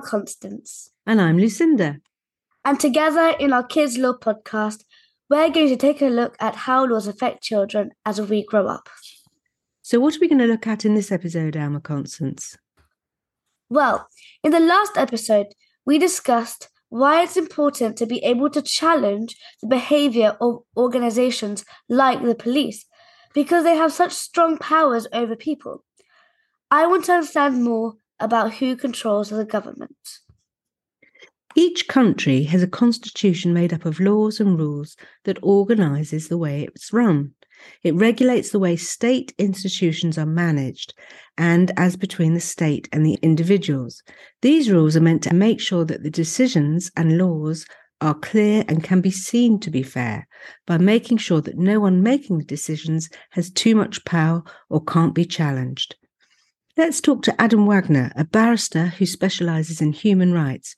I'm Constance. And I'm Lucinda. And together in our Kids Law podcast, we're going to take a look at how laws affect children as we grow up. So, what are we going to look at in this episode, Alma Constance? Well, in the last episode, we discussed why it's important to be able to challenge the behavior of organizations like the police because they have such strong powers over people. I want to understand more about who controls the government. Each country has a constitution made up of laws and rules that organises the way it's run. It regulates the way state institutions are managed and as between the state and the individuals. These rules are meant to make sure that the decisions and laws are clear and can be seen to be fair by making sure that no one making the decisions has too much power or can't be challenged. Let's talk to Adam Wagner, a barrister who specialises in human rights.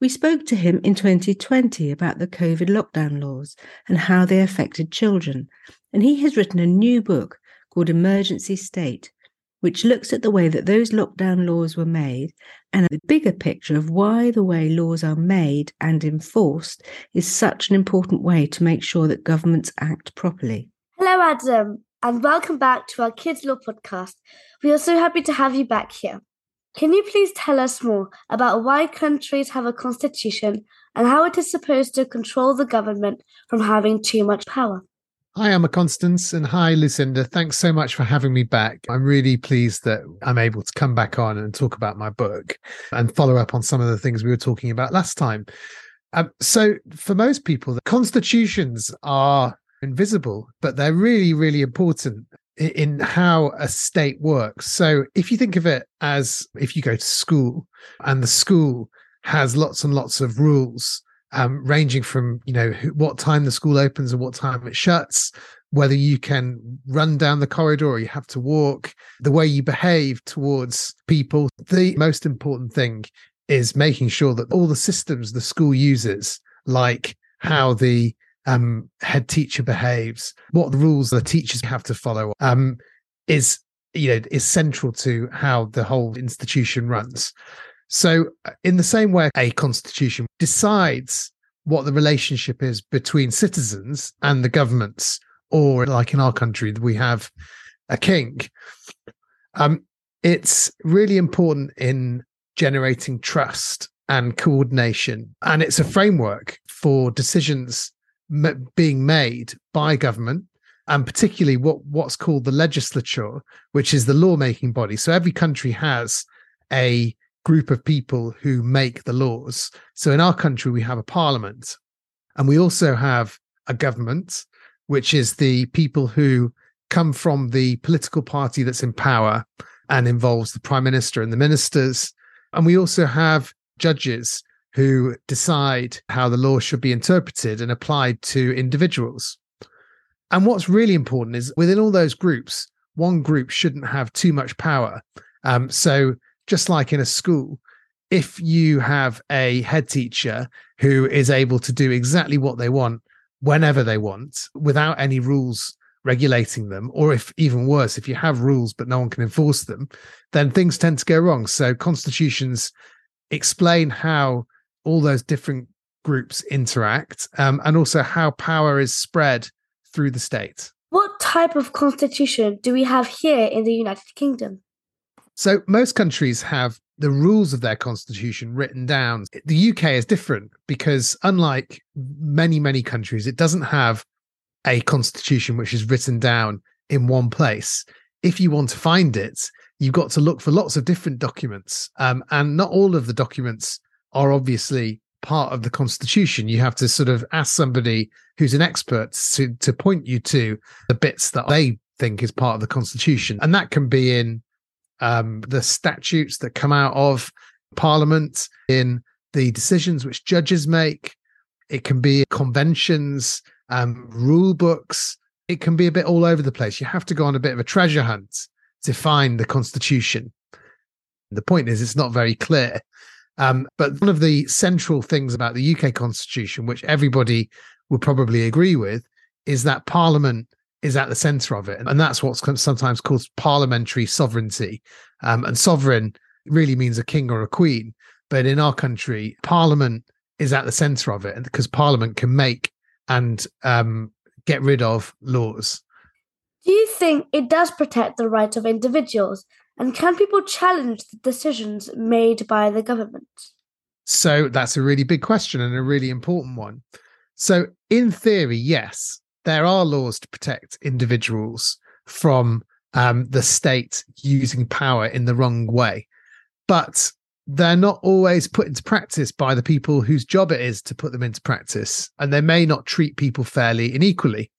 We spoke to him in 2020 about the COVID lockdown laws and how they affected children, and he has written a new book called Emergency State, which looks at the way that those lockdown laws were made and the bigger picture of why the way laws are made and enforced is such an important way to make sure that governments act properly. Hello, Adam and welcome back to our Kids Law podcast. We are so happy to have you back here. Can you please tell us more about why countries have a constitution and how it is supposed to control the government from having too much power? Hi, Alma Constance, and hi, Lucinda. Thanks so much for having me back. I'm really pleased that I'm able to come back on and talk about my book and follow up on some of the things we were talking about last time. Um, so, for most people, the constitutions are invisible, but they're really, really important in how a state works. So if you think of it as if you go to school and the school has lots and lots of rules, um, ranging from you know what time the school opens and what time it shuts, whether you can run down the corridor or you have to walk, the way you behave towards people. The most important thing is making sure that all the systems the school uses, like how the um, head teacher behaves, what the rules the teachers have to follow, um, is you know is central to how the whole institution runs. So, uh, in the same way, a constitution decides what the relationship is between citizens and the governments, or like in our country, we have a king. Um, it's really important in generating trust and coordination, and it's a framework for decisions m- being made by government and particularly what what's called the legislature which is the lawmaking body. So every country has a group of people who make the laws. So in our country we have a parliament and we also have a government which is the people who come from the political party that's in power and involves the prime minister and the ministers. And we also have judges who decide how the law should be interpreted and applied to individuals. And what's really important is within all those groups, one group shouldn't have too much power. Um, so, just like in a school, if you have a head teacher who is able to do exactly what they want whenever they want without any rules regulating them, or if even worse, if you have rules but no one can enforce them, then things tend to go wrong. So, constitutions explain how all those different groups interact um, and also how power is spread through the state. What type of constitution do we have here in the United Kingdom? So, most countries have the rules of their constitution written down. The UK is different because, unlike many, many countries, it doesn't have a constitution which is written down in one place. If you want to find it, you've got to look for lots of different documents. Um, and not all of the documents are obviously part of the constitution. You have to sort of ask somebody who's an expert to to point you to the bits that they think is part of the constitution. And that can be in um, the statutes that come out of parliament in the decisions which judges make. It can be conventions um, rule books. It can be a bit all over the place. You have to go on a bit of a treasure hunt to find the constitution. The point is it's not very clear um, but one of the central things about the UK constitution, which everybody would probably agree with, is that Parliament is at the centre of it, and that's what's sometimes called parliamentary sovereignty. Um, and sovereign really means a king or a queen, But in our country, Parliament is at the centre of it, because Parliament can make and um, get rid of laws. Do you think it does protect the rights of individuals? And can people challenge the decisions made by the government? So that's a really big question and a really important one. So, in theory, yes, there are laws to protect individuals from um, the state using power in the wrong way. But they're not always put into practice by the people whose job it is to put them into practice. And they may not treat people fairly and equally.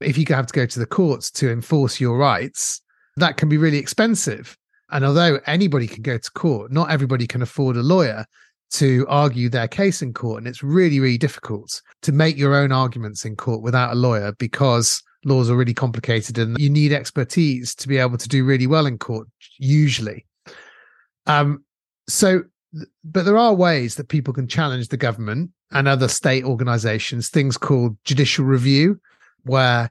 If you have to go to the courts to enforce your rights, that can be really expensive. And although anybody can go to court, not everybody can afford a lawyer to argue their case in court. And it's really, really difficult to make your own arguments in court without a lawyer because laws are really complicated and you need expertise to be able to do really well in court, usually. Um, so, but there are ways that people can challenge the government and other state organizations, things called judicial review, where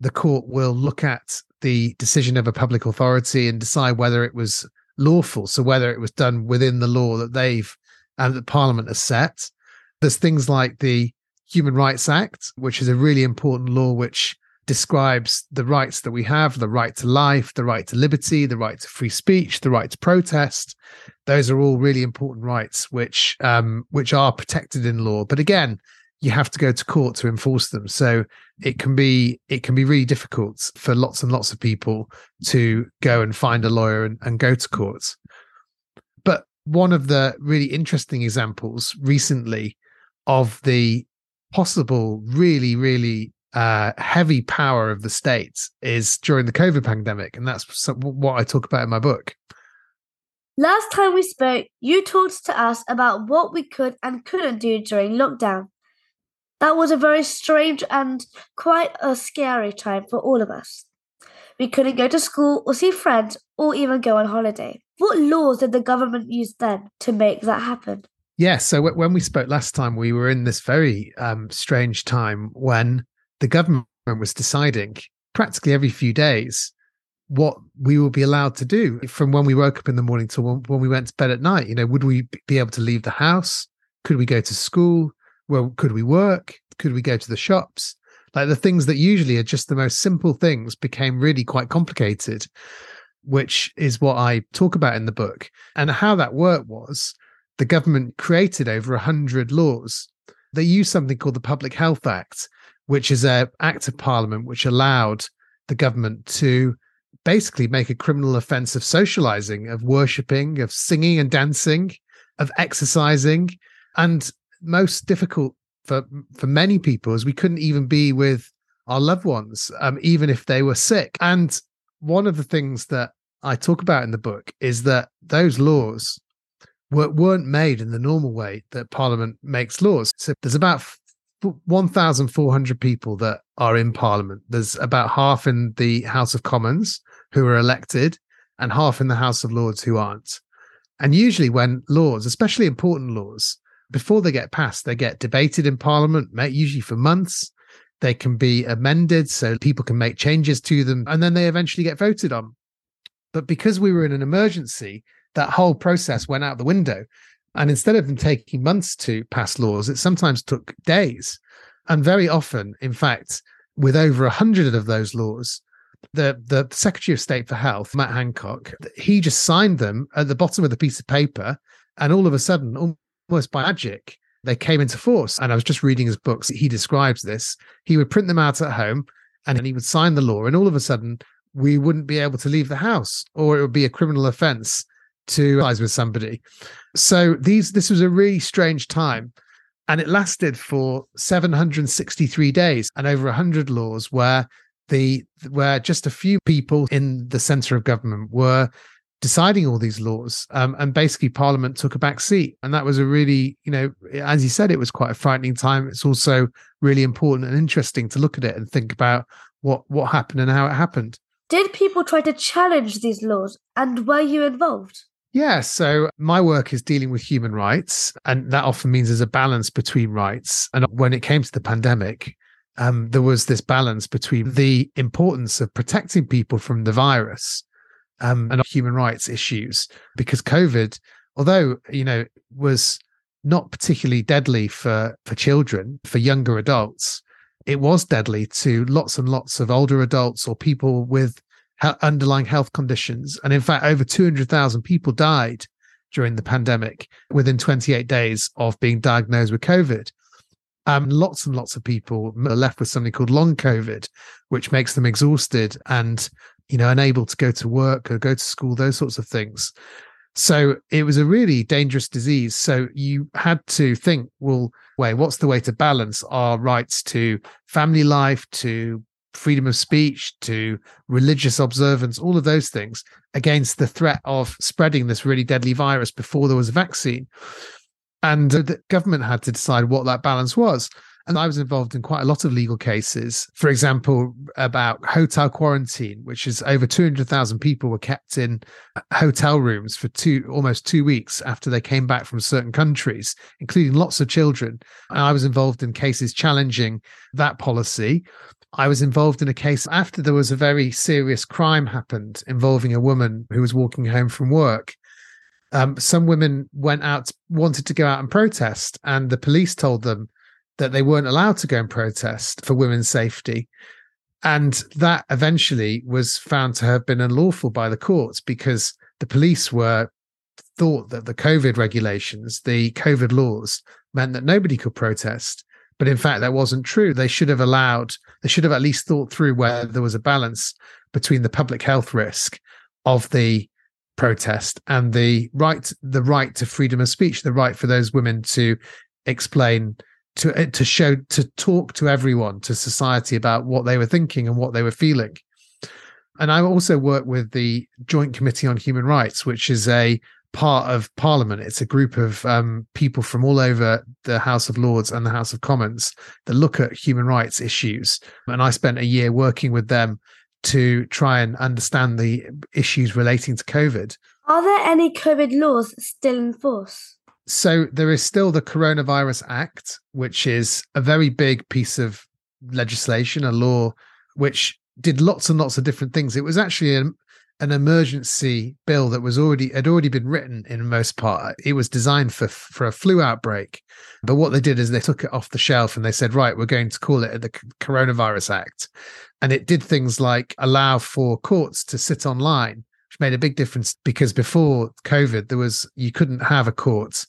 the court will look at the decision of a public authority and decide whether it was lawful. So, whether it was done within the law that they've and that Parliament has set. There's things like the Human Rights Act, which is a really important law which describes the rights that we have the right to life, the right to liberty, the right to free speech, the right to protest. Those are all really important rights which um, which are protected in law. But again, you have to go to court to enforce them. So it can be it can be really difficult for lots and lots of people to go and find a lawyer and, and go to court. But one of the really interesting examples recently of the possible really really uh, heavy power of the states is during the COVID pandemic, and that's what I talk about in my book. Last time we spoke, you talked to us about what we could and couldn't do during lockdown. That was a very strange and quite a scary time for all of us. We couldn't go to school or see friends or even go on holiday. What laws did the government use then to make that happen? Yeah, so when we spoke last time, we were in this very um, strange time when the government was deciding practically every few days what we will be allowed to do from when we woke up in the morning to when, when we went to bed at night. You know, would we be able to leave the house? Could we go to school? Well, could we work? Could we go to the shops? Like the things that usually are just the most simple things became really quite complicated, which is what I talk about in the book. And how that worked was the government created over a hundred laws. They used something called the Public Health Act, which is an act of parliament which allowed the government to basically make a criminal offense of socializing, of worshipping, of singing and dancing, of exercising. And most difficult for for many people is we couldn't even be with our loved ones, um, even if they were sick. And one of the things that I talk about in the book is that those laws were, weren't made in the normal way that Parliament makes laws. So there's about 1,400 people that are in Parliament. There's about half in the House of Commons who are elected, and half in the House of Lords who aren't. And usually, when laws, especially important laws, before they get passed, they get debated in Parliament, usually for months. They can be amended so people can make changes to them, and then they eventually get voted on. But because we were in an emergency, that whole process went out the window. And instead of them taking months to pass laws, it sometimes took days. And very often, in fact, with over a hundred of those laws, the the Secretary of State for Health, Matt Hancock, he just signed them at the bottom of the piece of paper, and all of a sudden, almost by magic, they came into force. And I was just reading his books. He describes this. He would print them out at home, and he would sign the law, and all of a sudden, we wouldn't be able to leave the house, or it would be a criminal offence to rise with somebody. So these this was a really strange time. And it lasted for 763 days and over 100 laws where the where just a few people in the center of government were deciding all these laws um, and basically parliament took a back seat. And that was a really you know as you said it was quite a frightening time. It's also really important and interesting to look at it and think about what what happened and how it happened. Did people try to challenge these laws? And were you involved? Yeah, so my work is dealing with human rights, and that often means there's a balance between rights. And when it came to the pandemic, um, there was this balance between the importance of protecting people from the virus um, and human rights issues, because COVID although, you know, was not particularly deadly for, for children, for younger adults, it was deadly to lots and lots of older adults or people with underlying health conditions. And in fact, over 200,000 people died during the pandemic within 28 days of being diagnosed with COVID. Um, lots and lots of people are left with something called long COVID, which makes them exhausted and you know unable to go to work or go to school, those sorts of things. So it was a really dangerous disease. So you had to think, well, wait, what's the way to balance our rights to family life, to freedom of speech, to religious observance, all of those things against the threat of spreading this really deadly virus before there was a vaccine. And the government had to decide what that balance was. And I was involved in quite a lot of legal cases. For example, about hotel quarantine, which is over 200,000 people were kept in hotel rooms for two, almost two weeks after they came back from certain countries, including lots of children. And I was involved in cases challenging that policy. I was involved in a case after there was a very serious crime happened involving a woman who was walking home from work. Um, some women went out, wanted to go out and protest, and the police told them that they weren't allowed to go and protest for women's safety. And that eventually was found to have been unlawful by the courts because the police were thought that the COVID regulations, the COVID laws, meant that nobody could protest. But in fact, that wasn't true. They should have allowed, they should have at least thought through whether there was a balance between the public health risk of the protest and the right, the right to freedom of speech, the right for those women to explain to uh, to show to talk to everyone to society about what they were thinking and what they were feeling. And i also work with the joint committee on human rights which is a part of parliament. It's a group of um, people from all over the house of lords and the house of commons that look at human rights issues. And i spent a year working with them to try and understand the issues relating to covid. Are there any covid laws still in force so there is still the Coronavirus Act, which is a very big piece of legislation, a law which did lots and lots of different things. It was actually an, an emergency bill that was already had already been written in most part. It was designed for for a flu outbreak, but what they did is they took it off the shelf and they said, right, we're going to call it the Coronavirus Act, and it did things like allow for courts to sit online which made a big difference because before COVID, there was you couldn't have a court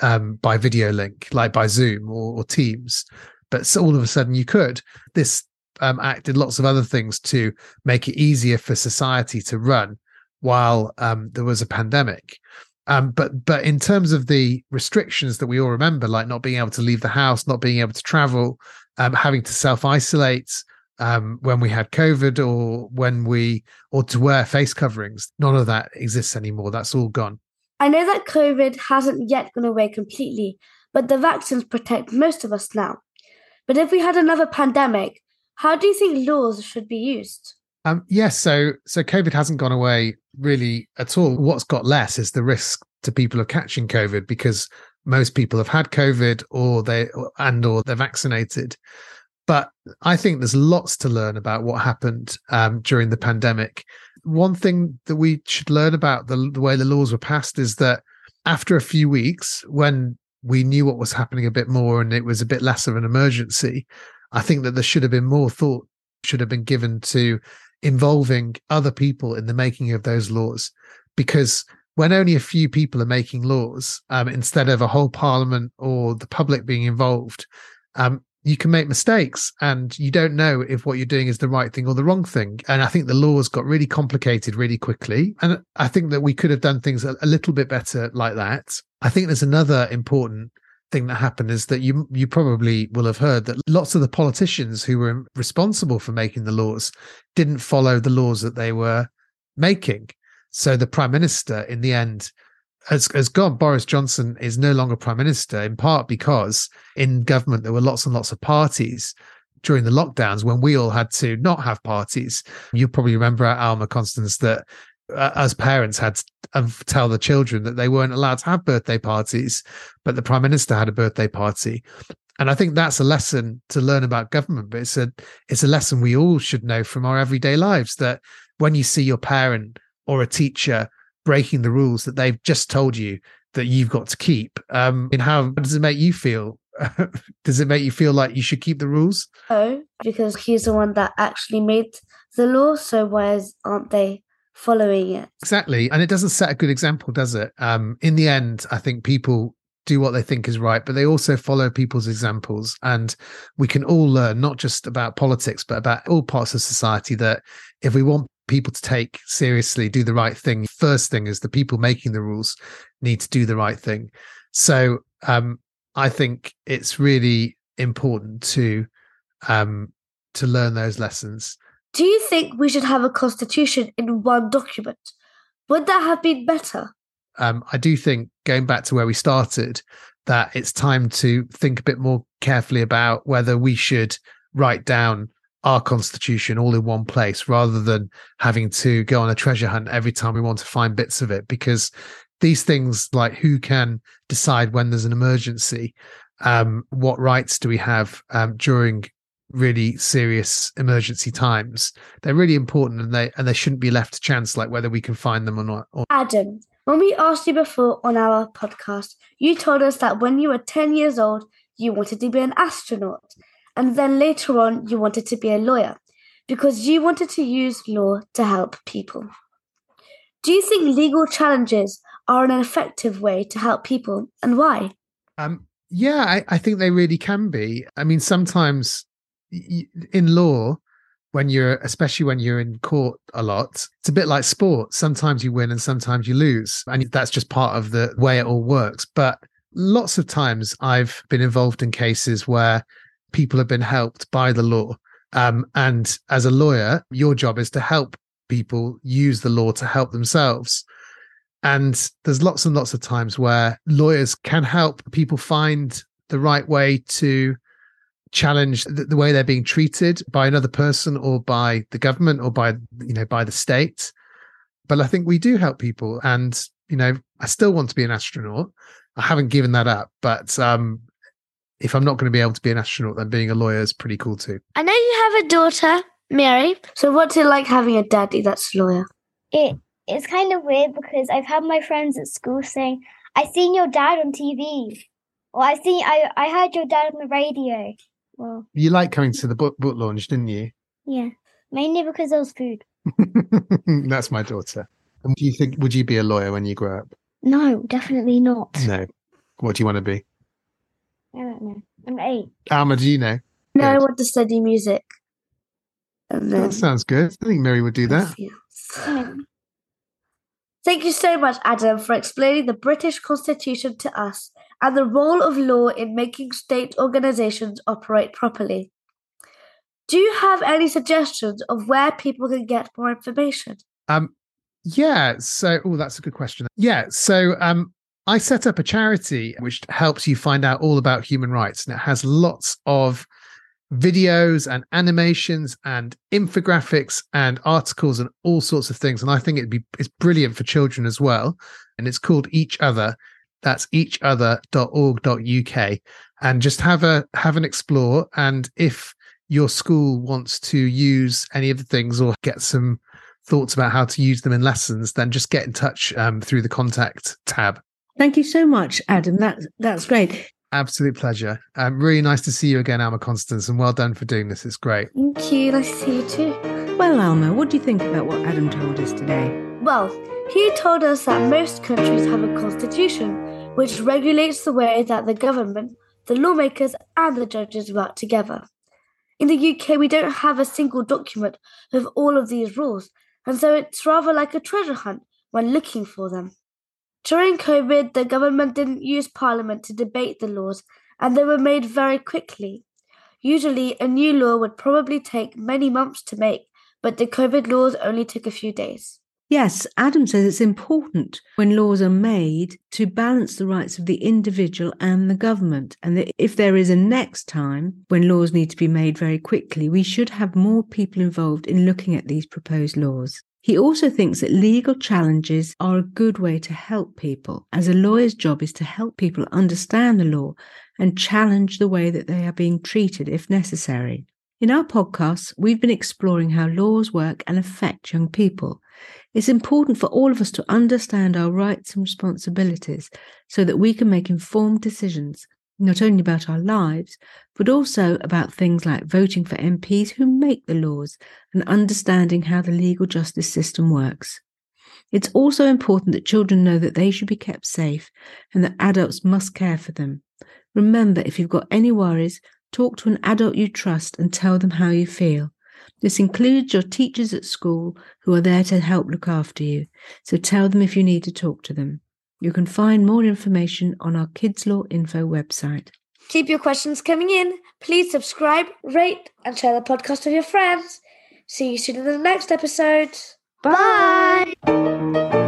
um, by video link like by Zoom or, or Teams, but so all of a sudden you could. This um, act did lots of other things to make it easier for society to run while um, there was a pandemic. Um, but but in terms of the restrictions that we all remember, like not being able to leave the house, not being able to travel, um, having to self isolate, um, when we had COVID or when we, or to wear face coverings. None of that exists anymore. That's all gone. I know that COVID hasn't yet gone away completely, but the vaccines protect most of us now. But if we had another pandemic, how do you think laws should be used? Um, yes, so so COVID hasn't gone away really at all. What's got less is the risk to people of catching COVID because most people have had COVID or they and or they're vaccinated. But I think there's lots to learn about what happened um, during the pandemic. One thing that we should learn about the, the way the laws were passed is that after a few weeks, when we knew what was happening a bit more and it was a bit less of an emergency, I think that there should have been more thought should have been given to involving other people in the making of those laws. Because when only a few people are making laws, um, instead of a whole parliament or the public being involved, um, you can make mistakes and you don't know if what you're doing is the right thing or the wrong thing. And I think the laws got really complicated really quickly. And I think that we could have done things a, a little bit better like that. I think there's another important thing that happened is that you you probably will have heard that lots of the politicians who were responsible for making the laws didn't follow the laws that they were making. So the prime minister in the end has, has gone. Boris Johnson is no longer prime minister, in part because in government there were lots and lots of parties during the lockdowns when we all had to not have parties. You probably remember at Alma Constance that uh, as parents had to uh, tell the children that they weren't allowed to have birthday parties, but the prime minister had a birthday party. And I think that's a lesson to learn about government, but it's a it's a lesson we all should know from our everyday lives that when you see your parent or a teacher breaking the rules that they've just told you that you've got to keep. Um, and how does it make you feel? does it make you feel like you should keep the rules? Oh, because he's the one that actually made the law. So why is, aren't they following it? Exactly, and it doesn't set a good example, does it? Um, in the end, I think people do what they think is right, but they also follow people's examples. And we can all learn not just about politics, but about all parts of society that if we want people to take seriously, do the right thing, first thing is the people making the rules need to do the right thing. So um, I think it's really important to um, to learn those lessons. Do you think we should have a constitution in one document? Would that have been better? um, I do think going back to where we started, that it's time to think a bit more carefully about whether we should write down our constitution all in one place rather than having to go on a treasure hunt every time we want to find bits of it. Because these things, like who can decide when there's an emergency, um, what rights do we have um, during really serious emergency times, they're really important and they and they shouldn't be left to chance, like whether we can find them or not. Or- Adam, when we asked you before on our podcast, you told us that when you were 10 years old, you wanted to be an astronaut. And then later on, you wanted to be a lawyer because you wanted to use law to help people. Do you think legal challenges are an effective way to help people and why? Um, yeah, I, I think they really can be. I mean, sometimes in law, when you're especially when you're in court a lot it's a bit like sport sometimes you win and sometimes you lose and that's just part of the way it all works but lots of times i've been involved in cases where people have been helped by the law. Um, and as a lawyer your job is to help people use the law to help themselves. And there's lots and lots of times where lawyers can help people find the right way to challenge the, the, way they're being treated by another person or by the government or by you know by the state. But i think we do help people. And you know i still want to be an astronaut. I haven't given that up but um if i'm not going to be able to be an astronaut then being a lawyer is pretty cool too i know you have a daughter mary so what's it like having a daddy that's a lawyer it it's kind of weird because i've had my friends at school saying i seen your dad on tv or i seen i i heard your dad on the radio well, you like coming to the book book launch, didn't you? Yeah, mainly because there was food. That's my daughter. And do you think would you be a lawyer when you grow up? No, definitely not. No. What do you want to be? I don't know. I'm eight. Alma, do you know? No, good. I want to study music. And then... That sounds good. I think Mary would do that. Thank you so much, Adam, for explaining the British Constitution to us and the role of law in making state organizations operate properly. Do you have any suggestions of where people can get more information? Um, yeah. So, oh, that's a good question. Yeah. So, um, I set up a charity which helps you find out all about human rights, and it has lots of videos and animations and infographics and articles and all sorts of things. And I think it'd be it's brilliant for children as well. And it's called Each Other, that's eachother.org.uk and just have a have an explore and if your school wants to use any of the things or get some thoughts about how to use them in lessons then just get in touch um, through the contact tab thank you so much adam. That that's great. Absolute pleasure. Um, really nice to see you again alma constance and well done for doing this. It's great. Thank you. Nice to see you too. Well alma what do you think about what adam told us today? Well he told us that most countries have a constitution which regulates the way that the government, the lawmakers, and the judges work together. In the UK, we don't have a single document with all of these rules, and so it's rather like a treasure hunt when looking for them. During COVID, the government didn't use Parliament to debate the laws, and they were made very quickly. Usually, a new law would probably take many months to make, but the COVID laws only took a few days. Yes, Adam says it's important when laws are made to balance the rights of the individual and the government. And that if there is a next time when laws need to be made very quickly, we should have more people involved in looking at these proposed laws. He also thinks that legal challenges are a good way to help people, as a lawyer's job is to help people understand the law and challenge the way that they are being treated if necessary. In our podcasts, we've been exploring how laws work and affect young people. It's important for all of us to understand our rights and responsibilities so that we can make informed decisions, not only about our lives, but also about things like voting for MPs who make the laws and understanding how the legal justice system works. It's also important that children know that they should be kept safe and that adults must care for them. Remember, if you've got any worries, talk to an adult you trust and tell them how you feel. This includes your teachers at school who are there to help look after you. So tell them if you need to talk to them. You can find more information on our Kids Law Info website. Keep your questions coming in. Please subscribe, rate, and share the podcast with your friends. See you soon in the next episode. Bye.